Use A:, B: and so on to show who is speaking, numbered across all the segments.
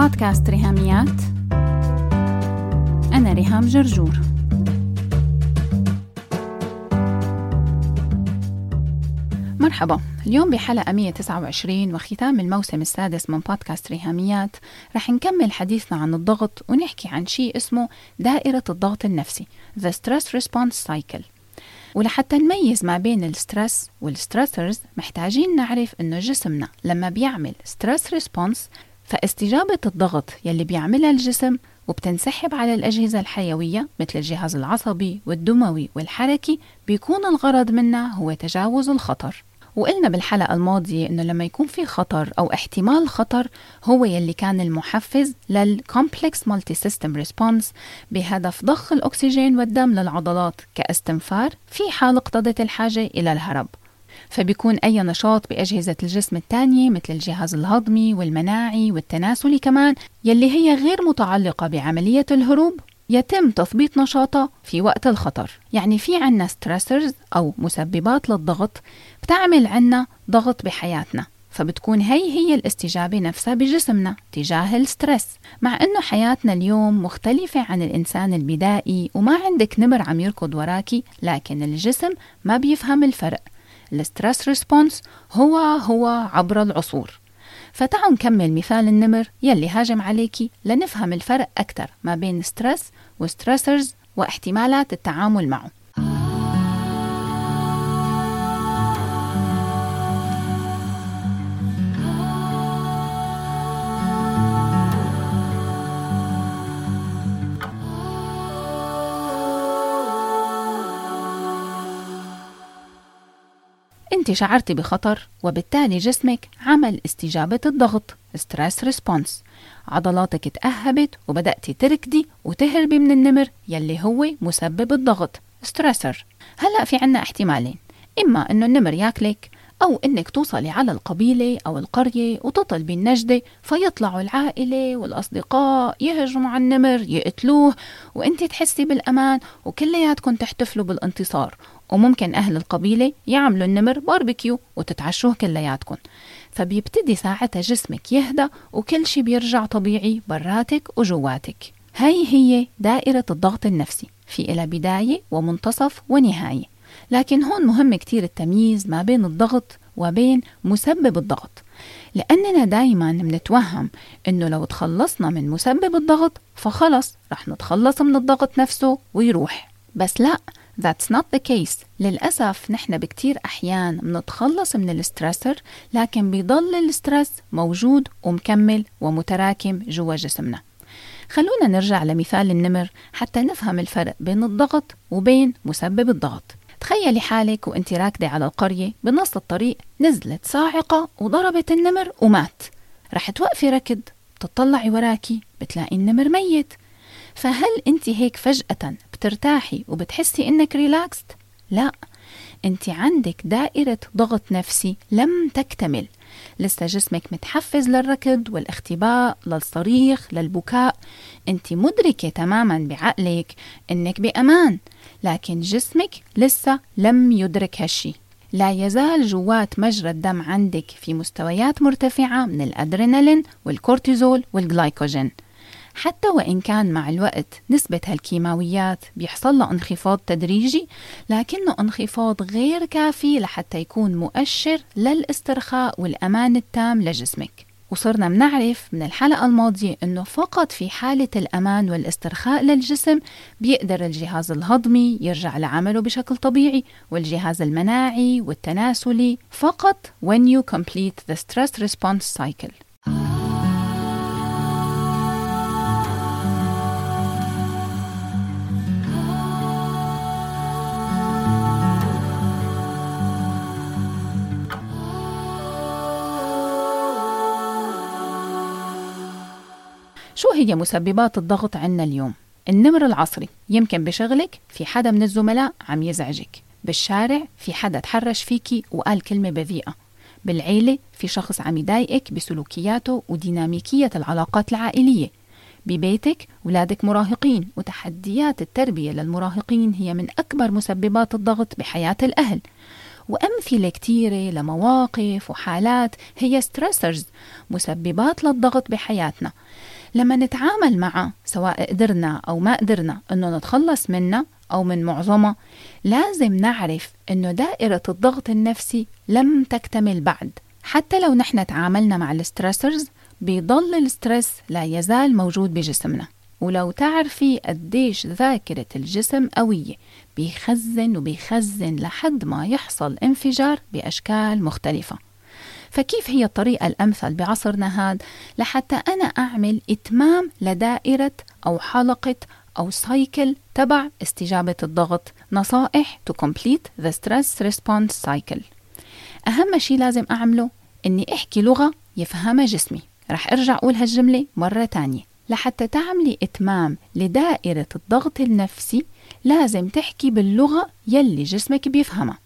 A: بودكاست ريهاميات. أنا ريهام جرجور. مرحبا. اليوم بحلقة 129 وختام الموسم السادس من بودكاست ريهاميات. رح نكمل حديثنا عن الضغط ونحكي عن شيء اسمه دائرة الضغط النفسي The Stress Response Cycle. ولحتى نميز ما بين ال stress وال stressors محتاجين نعرف إنه جسمنا لما بيعمل stress response فاستجابة الضغط يلي بيعملها الجسم وبتنسحب على الأجهزة الحيوية مثل الجهاز العصبي والدموي والحركي بيكون الغرض منها هو تجاوز الخطر. وقلنا بالحلقة الماضية إنه لما يكون في خطر أو احتمال خطر هو يلي كان المحفز لل complex multi-system response بهدف ضخ الأكسجين والدم للعضلات كاستنفار في حال اقتضت الحاجة إلى الهرب. فبيكون أي نشاط بأجهزة الجسم الثانية مثل الجهاز الهضمي والمناعي والتناسلي كمان يلي هي غير متعلقة بعملية الهروب يتم تثبيط نشاطها في وقت الخطر. يعني في عنا stressors أو مسببات للضغط بتعمل عنا ضغط بحياتنا فبتكون هي هي الاستجابة نفسها بجسمنا تجاه ال stress مع أنه حياتنا اليوم مختلفة عن الإنسان البدائي وما عندك نمر عم يركض وراكي لكن الجسم ما بيفهم الفرق. ال stress response هو هو عبر العصور. فتعالوا نكمل مثال النمر يلي هاجم عليكي لنفهم الفرق أكثر ما بين stress و stressors واحتمالات التعامل معه. انت شعرتي بخطر وبالتالي جسمك عمل استجابة الضغط stress response عضلاتك تأهبت وبدأتي تركضي وتهربي من النمر يلي هو مسبب الضغط stressor هلأ في عنا احتمالين. إما إنه النمر ياكلك أو إنك توصلي على القبيلة أو القرية وتطلبي النجدة فيطلعوا العائلة والأصدقاء يهجموا على النمر يقتلوه وإنت تحسي بالأمان وكلياتكم تحتفلوا بالانتصار. وممكن أهل القبيلة يعملوا النمر باربيكيو وتتعشوه كلياتكم. فبيبتدي ساعتها جسمك يهدى وكل شي بيرجع طبيعي براتك وجواتك. هاي هي دائرة الضغط النفسي. في إلى بداية ومنتصف ونهاية. لكن هون مهم كتير التمييز ما بين الضغط وبين مسبب الضغط. لأننا دايما بنتوهم إنه لو تخلصنا من مسبب الضغط فخلص رح نتخلص من الضغط نفسه ويروح. بس لا That's not the case. للأسف نحن بكتير أحيان بنتخلص من ال stressor لكن بيضل ال stress موجود ومكمل ومتراكم جوا جسمنا. خلونا نرجع لمثال النمر حتى نفهم الفرق بين الضغط وبين مسبب الضغط. تخيلي حالك وانت راكدة على القرية بنص الطريق نزلت صاعقة وضربت النمر ومات. رح توقفي ركض بتطلعي وراكي بتلاقي النمر ميت. فهل انت هيك فجأة بترتاحي وبتحسي انك relaxed؟ لا انت عندك دائرة ضغط نفسي لم تكتمل. لسه جسمك متحفز للركض والاختباء للصريخ للبكاء. انت مدركة تماما بعقلك إنك بأمان لكن جسمك لسه لم يدرك هالشي. لا يزال جوات مجرى الدم عندك في مستويات مرتفعة من الأدرينالين والكورتيزول والجلايكوجين. حتى وإن كان مع الوقت نسبة هالكيماويات بيحصل لها انخفاض تدريجي لكنه انخفاض غير كافي لحتى يكون مؤشر للاسترخاء والأمان التام لجسمك. وصرنا بنعرف من الحلقة الماضية أنه فقط في حالة الأمان والاسترخاء للجسم بيقدر الجهاز الهضمي يرجع لعمله بشكل طبيعي والجهاز المناعي والتناسلي فقط when you complete the stress response cycle. هي مسببات الضغط عنا اليوم؟ النمر العصري يمكن بشغلك في حدا من الزملاء عم يزعجك. بالشارع في حدا تحرش فيكي وقال كلمة بذيئة. بالعيلة في شخص عم يضايقك بسلوكياته وديناميكية العلاقات العائلية. ببيتك ولادك مراهقين وتحديات التربية للمراهقين هي من أكبر مسببات الضغط بحياة الأهل. وأمثلة كتيرة لمواقف وحالات هي ستريسرز مسببات للضغط بحياتنا. لما نتعامل معها سواء قدرنا أو ما قدرنا أنه نتخلص منها أو من معظمها لازم نعرف أنه دائرة الضغط النفسي لم تكتمل بعد. حتى لو نحن تعاملنا مع ال stressors بيضل ال stress لا يزال موجود بجسمنا. ولو تعرفي قديش ذاكرة الجسم قوية بيخزن وبيخزن لحد ما يحصل انفجار بأشكال مختلفة. فكيف هي الطريقة الأمثل بعصرنا هذا لحتى أنا أعمل إتمام لدائرة أو حلقة أو سايكل تبع استجابة الضغط؟ نصائح to complete the stress response cycle. أهم شيء لازم أعمله إني أحكي لغة يفهمها جسمي. رح أرجع أقول هالجملة مرة تانية. لحتى تعملي إتمام لدائرة الضغط النفسي لازم تحكي باللغة يلي جسمك بيفهمها.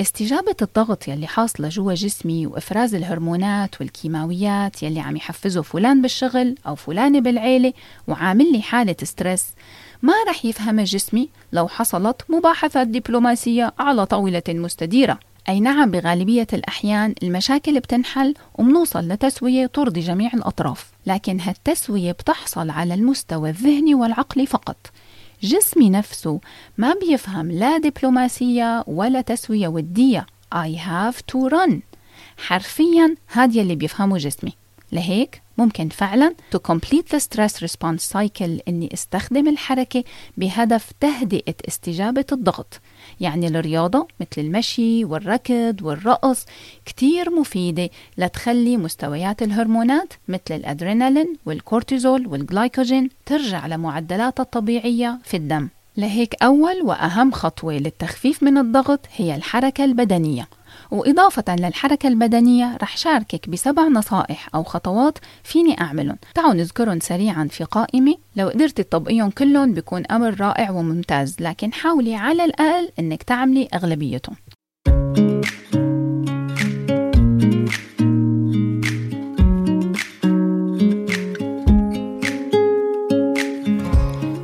A: استجابة الضغط يلي حاصلة جوا جسمي وإفراز الهرمونات والكيماويات يلي عم يحفزه فلان بالشغل أو فلانة بالعيلة وعامل لي حالة ستريس. ما رح يفهمها جسمي لو حصلت مباحثات دبلوماسية على طاولة مستديرة. أي نعم بغالبية الأحيان المشاكل بتنحل ومنوصل لتسوية ترضي جميع الأطراف لكن هالتسوية بتحصل على المستوى الذهني والعقلي فقط. جسمي نفسه. ما بيفهم لا دبلوماسية ولا تسوية ودية. I have to run. حرفيا هذا اللي بيفهمه جسمي. لهيك ممكن فعلا to complete the stress response cycle إني أستخدم الحركة بهدف تهدئة استجابة الضغط. يعني الرياضة مثل المشي والركض والرقص كتير مفيدة لتخلي مستويات الهرمونات مثل الأدرينالين والكورتيزول والجلايكوجين ترجع لمعدلاتها الطبيعية في الدم. لهيك أول وأهم خطوة للتخفيف من الضغط هي الحركة البدنية. وإضافة للحركة البدنية رح شاركك بسبع نصائح أو خطوات فيني أعملهم تعالوا نذكرهم سريعا في قائمة. لو قدرتي تطبقيهم كلهم بيكون أمر رائع وممتاز لكن حاولي على الأقل أنك تعملي أغلبيتهم.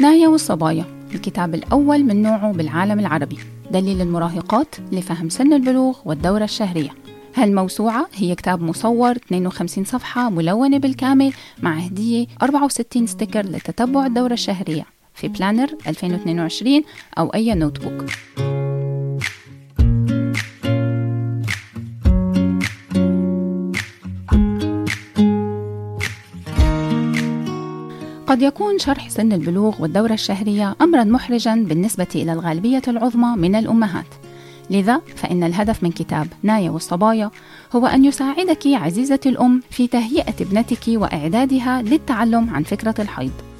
A: نايا والصبايا الكتاب الأول من نوعه بالعالم العربي. دليل المراهقات لفهم سن البلوغ والدورة الشهرية. هالموسوعة هي كتاب مصور 52 صفحة ملونة بالكامل مع هدية 64 sticker لتتبع الدورة الشهرية في planner 2022 أو أي notebook. قد يكون شرح سن البلوغ والدورة الشهرية أمرا محرجا بالنسبة إلى الغالبية العظمى من الأمهات. لذا فإن الهدف من كتاب نايا والصبايا هو أن يساعدك عزيزتي الأم في تهيئة ابنتك وإعدادها للتعلم عن فكرة الحيض.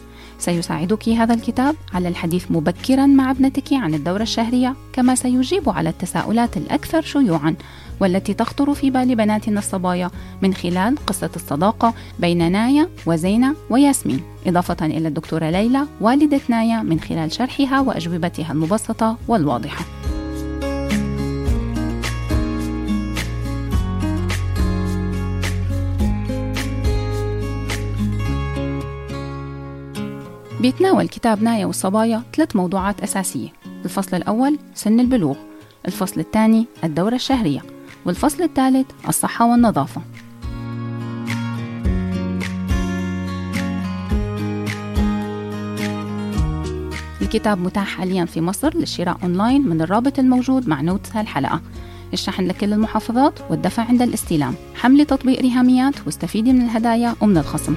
A: سيساعدك هذا الكتاب على الحديث مبكرا مع ابنتك عن الدورة الشهرية كما سيجيب على التساؤلات الأكثر شيوعا والتي تخطر في بال بناتنا الصبايا من خلال قصة الصداقة بين نايا وزينة وياسمين. إضافة إلى الدكتورة ليلى والدة نايا من خلال شرحها وأجوبتها المبسطة والواضحة. بيتناول كتاب نايا والصبايا ثلاث موضوعات أساسية. الفصل الأول سن البلوغ. الفصل الثاني الدورة الشهرية. والفصل الثالث الصحة والنظافة. الكتاب متاح حاليا في مصر للشراء أونلاين من الرابط الموجود مع notes هالحلقة. الشحن لكل المحافظات والدفع عند الاستلام. حملي تطبيق ريهاميات واستفيدي من الهدايا ومن الخصم.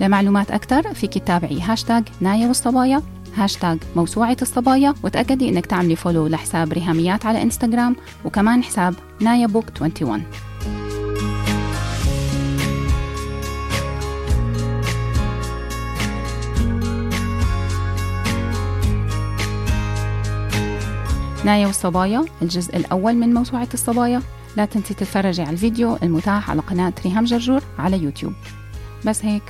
A: لمعلومات أكثر فيك تتابعي هاشتاج نايا والصبايا هاشتاج موسوعة الصبايا وتأكدي إنك تعملي follow لحساب ريهاميات على إنستغرام وكمان حساب نايا بوك 21 نايا والصبايا الجزء الأول من موسوعة الصبايا. لا تنسي تتفرجي على الفيديو المتاح على قناة ريهام جرجور على يوتيوب. بس هيك.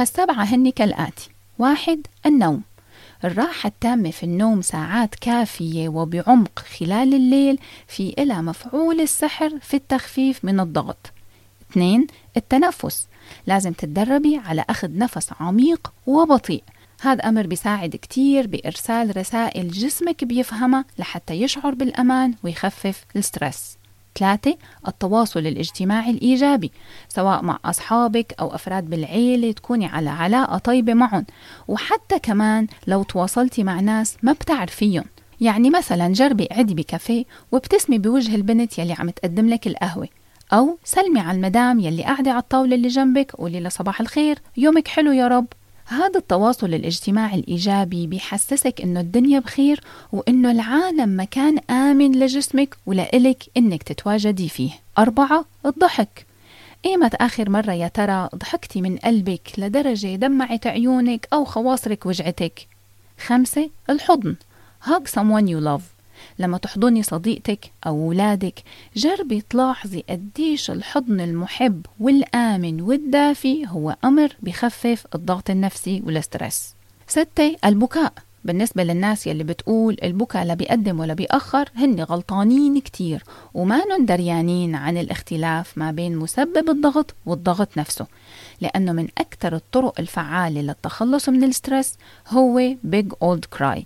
A: وهالسبعة هن كالآتي. واحد النوم. الراحة التامة في النوم ساعات كافية وبعمق خلال الليل في إلها مفعول السحر في التخفيف من الضغط. 2. التنفس. لازم تتدربي على أخذ نفس عميق وبطيء. هذا أمر بيساعد كتير بإرسال رسائل جسمك بيفهمها لحتى يشعر بالأمان ويخفف الستريس. ثلاثة التواصل الاجتماعي الإيجابي سواء مع أصحابك أو أفراد بالعيلة تكوني على علاقة طيبة معهم. وحتى كمان لو تواصلتي مع ناس ما بتعرفيهم. يعني مثلا جربي عدي بكافيه وابتسمي بوجه البنت يلي عم تقدم لك القهوة. أو سلمي على المدام يلي قاعدة على الطاولة اللي جنبك قولي لها صباح الخير يومك حلو يا رب. هذا التواصل الاجتماعي الإيجابي بيحسسك إنه الدنيا بخير وإنه العالم مكان آمن لجسمك ولإلك إنك تتواجدي فيه. أربعة الضحك. إيمت آخر مرة يا ترى ضحكتي من قلبك لدرجة دمعت عيونك أو خواصرك وجعتك. خمسة الحضن. Hug someone you love. لما تحضني صديقتك أو أولادك جربي تلاحظي قديش الحضن المحب والآمن والدافي هو أمر بخفف الضغط النفسي والسترس ستة البكاء. بالنسبة للناس يلي بتقول البكاء لا بيقدم ولا بيأخر هن غلطانين كتير وما دريانين عن الاختلاف ما بين مسبب الضغط والضغط نفسه لأنه من أكثر الطرق الفعالة للتخلص من ال stress هو big old cry.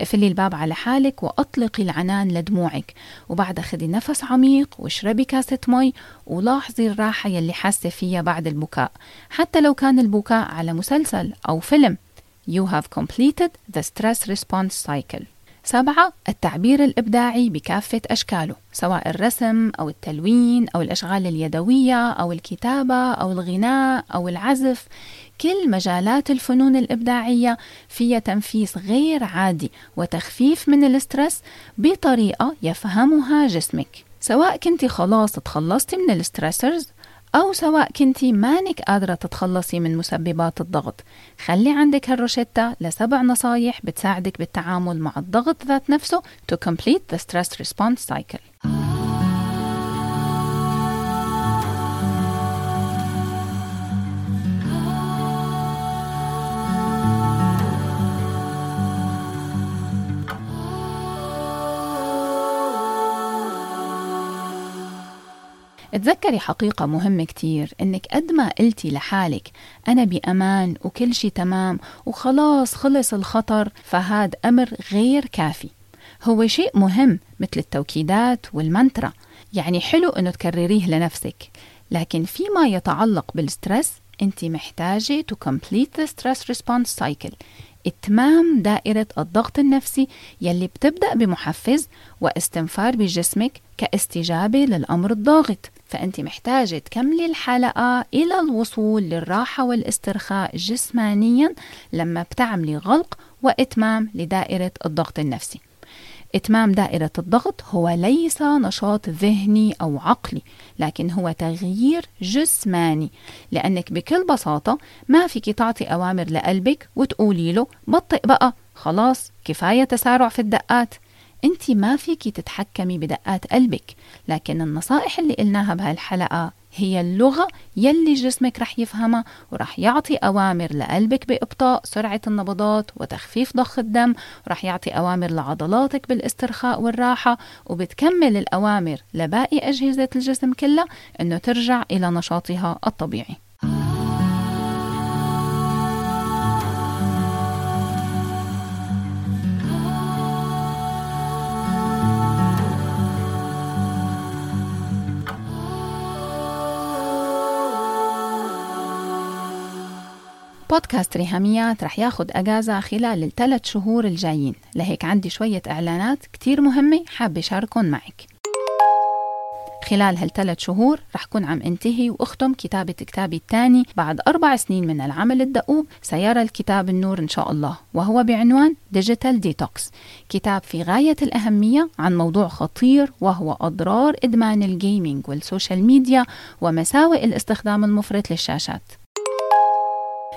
A: اقفلي الباب على حالك وأطلقي العنان لدموعك. وبعدها خدي نفس عميق واشربي كاسة مي ولاحظي الراحة يلي حاسة فيها بعد البكاء. حتى لو كان البكاء على مسلسل أو فيلم. You have completed the stress response cycle. سبعة التعبير الإبداعي بكافة أشكاله سواء الرسم أو التلوين أو الأشغال اليدوية أو الكتابة أو الغناء أو العزف. كل مجالات الفنون الإبداعية فيها تنفيس غير عادي وتخفيف من ال stress بطريقة يفهمها جسمك. سواء كنت خلاص تخلصتي من ال stressors أو سواء كنتي مانك قادرة تتخلصي من مسببات الضغط. خلي عندك هالروشتة لسبع نصايح بتساعدك بالتعامل مع الضغط ذات نفسه to complete the stress response cycle. تذكري حقيقة مهمة كتير إنك قد ما قلتي لحالك أنا بأمان وكل شي تمام وخلاص خلص الخطر فهاد أمر غير كافي. هو شيء مهم مثل التوكيدات والمنترا. يعني حلو إنه تكرريه لنفسك لكن فيما يتعلق بال stress أنت محتاجة to complete the stress response cycle. إتمام دائرة الضغط النفسي يلي بتبدأ بمحفز واستنفار بجسمك كاستجابة للأمر الضاغط. فأنت محتاجة تكملي الحلقة إلى الوصول للراحة والاسترخاء جسمانيا لما بتعملي غلق وإتمام لدائرة الضغط النفسي. إتمام دائرة الضغط هو ليس نشاط ذهني أو عقلي لكن هو تغيير جسماني. لأنك بكل بساطة ما فيك تعطي أوامر لقلبك وتقولي له بطئ بقى خلاص كفاية تسارع في الدقات. انت ما فيكي تتحكمي بدقات قلبك لكن النصائح اللي قلناها بهالحلقة هي اللغة يلي جسمك رح يفهمها ورح يعطي أوامر لقلبك بإبطاء سرعة النبضات وتخفيف ضخ الدم ورح يعطي أوامر لعضلاتك بالاسترخاء والراحة وبتكمل الأوامر لباقي أجهزة الجسم كلها أنه ترجع إلى نشاطها الطبيعي. بودكاست ريهاميات رح ياخد أجازة خلال الثلاث شهور الجايين. لهيك عندي شوية إعلانات كتير مهمة حابة شاركهم معك. خلال هالثلاث شهور رح كون عم انتهي وأختم كتابة كتابي الثاني بعد أربع سنين من العمل الدؤوب سيرى الكتاب النور إن شاء الله وهو بعنوان digital detox كتاب في غاية الأهمية عن موضوع خطير وهو أضرار إدمان ال gaming وال social media ومساوئ الاستخدام المفرط للشاشات.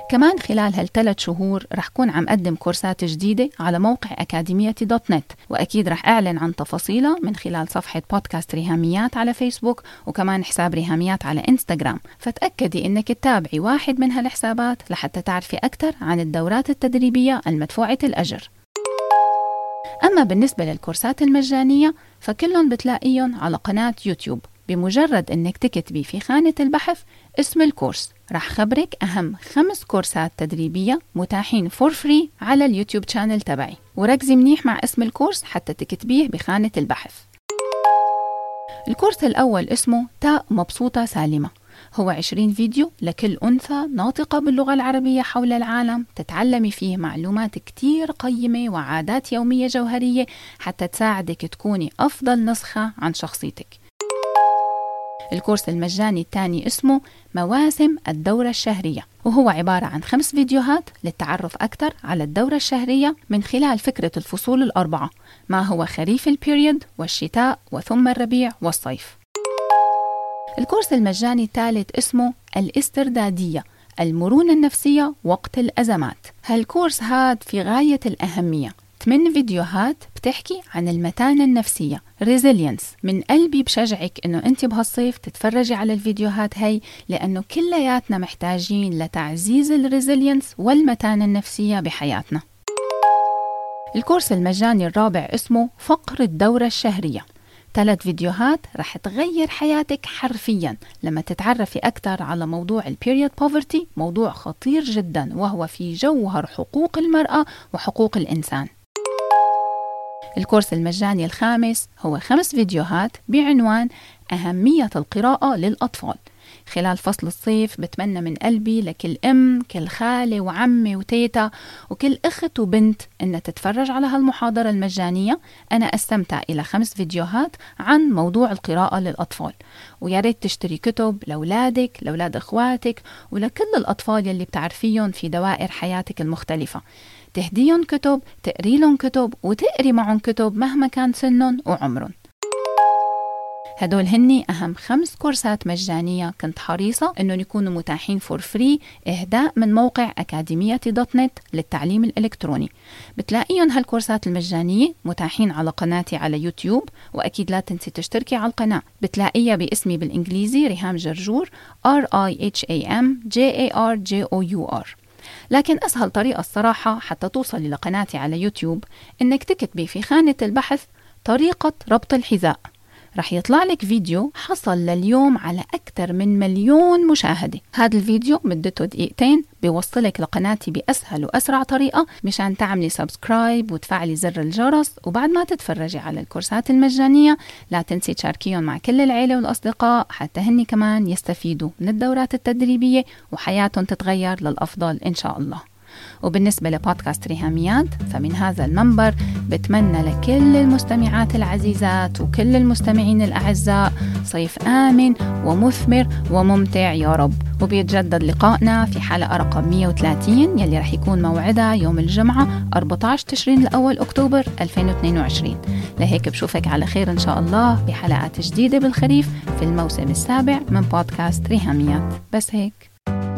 A: كمان خلال هالثلاث شهور رح كون عم قدم كورسات جديدة على موقع أكاديمية دوت نت وأكيد رح أعلن عن تفاصيلها من خلال صفحة بودكاست ريهاميات على فيسبوك وكمان حساب ريهاميات على إنستغرام. فتأكدي إنك تتابعي واحد من هالحسابات لحتى تعرفي أكثر عن الدورات التدريبية المدفوعة الأجر. أما بالنسبة للكورسات المجانية فكلهم بتلاقيهم على قناة يوتيوب. بمجرد إنك تكتبي في خانة البحث اسم الكورس رح خبرك أهم خمس كورسات تدريبية متاحين for free على ال YouTube channel تبعي. وركزي منيح مع اسم الكورس حتى تكتبيه بخانة البحث. الكورس الأول اسمه تاء مبسوطة سالمة. هو 20 فيديو لكل أنثى ناطقة باللغة العربية حول العالم. تتعلمي فيه معلومات كتير قيمة وعادات يومية جوهرية حتى تساعدك تكوني أفضل نسخة عن شخصيتك. الكورس المجاني الثاني اسمه مواسم الدورة الشهرية وهو عبارة عن خمس فيديوهات للتعرف أكثر على الدورة الشهرية من خلال فكرة الفصول الأربعة ما هو خريف ال period والشتاء وثم الربيع والصيف. الكورس المجاني الثالث اسمه الاستردادية المرونة النفسية وقت الأزمات. هالكورس هاد في غاية الأهمية ثمان فيديوهات بتحكي عن المتانة النفسية. resilience من قلبي بشجعك إنه أنت بهالصيف تتفرجي على الفيديوهات هي لأنه كلياتنا محتاجين لتعزيز ال resilience والمتانة النفسية بحياتنا. الكورس المجاني الرابع اسمه فقر الدورة الشهرية. ثلاث فيديوهات رح تغير حياتك حرفيا. لما تتعرفي أكثر على موضوع ال period poverty موضوع خطير جدا وهو في جوهر حقوق المرأة وحقوق الإنسان. الكورس المجاني الخامس هو خمس فيديوهات بعنوان أهمية القراءة للأطفال. خلال فصل الصيف بتمنى من قلبي لكل أم كل خالة وعمة وتيتا وكل أخت وبنت إنها تتفرج على هالمحاضرة المجانية. أنا أستمتع إلى خمس فيديوهات عن موضوع القراءة للأطفال. ويا ريت تشتري كتب لأولادك لأولاد إخواتك ولكل الأطفال يلي بتعرفيهم في دوائر حياتك المختلفة. تهديهم كتب تقري لهم كتب وتقري معهم كتب مهما كان سنهم وعمرهم. هدول هني أهم خمس كورسات مجانية كنت حريصة أنهم يكونوا متاحين for free إهداء من موقع أكاديمية dot net للتعليم الإلكتروني. بتلاقيهم هالكورسات المجانية متاحين على قناتي على يوتيوب وأكيد لا تنسي تشتركي على القناة. بتلاقيها باسمي بالإنجليزي ريهام جرجور R I H A M J A R J O U R. لكن أسهل طريقة الصراحة حتى توصلي لقناتي على يوتيوب إنك تكتبي في خانة البحث طريقة ربط الحذاء. رح يطلع لك فيديو حصل لليوم على أكثر من مليون مشاهدة. هذا الفيديو مدته دقيقتين بيوصلك لقناتي بأسهل وأسرع طريقة مشان تعملي subscribe وتفعلي زر الجرس وبعد ما تتفرجي على الكورسات المجانية لا تنسي تشاركيهم مع كل العيلة والأصدقاء حتى هني كمان يستفيدوا من الدورات التدريبية وحياتهم تتغير للأفضل إن شاء الله. وبالنسبة لبودكاست ريهاميات فمن هذا المنبر بتمنى لكل المستمعات العزيزات وكل المستمعين الأعزاء صيف آمن ومثمر وممتع يا رب. وبيتجدد لقائنا في حلقة رقم 130 يلي رح يكون موعدها يوم الجمعة 14 تشرين الأول أكتوبر 2022 لهيك بشوفك على خير إن شاء الله بحلقات جديدة بالخريف في الموسم السابع من بودكاست ريهاميات. بس هيك.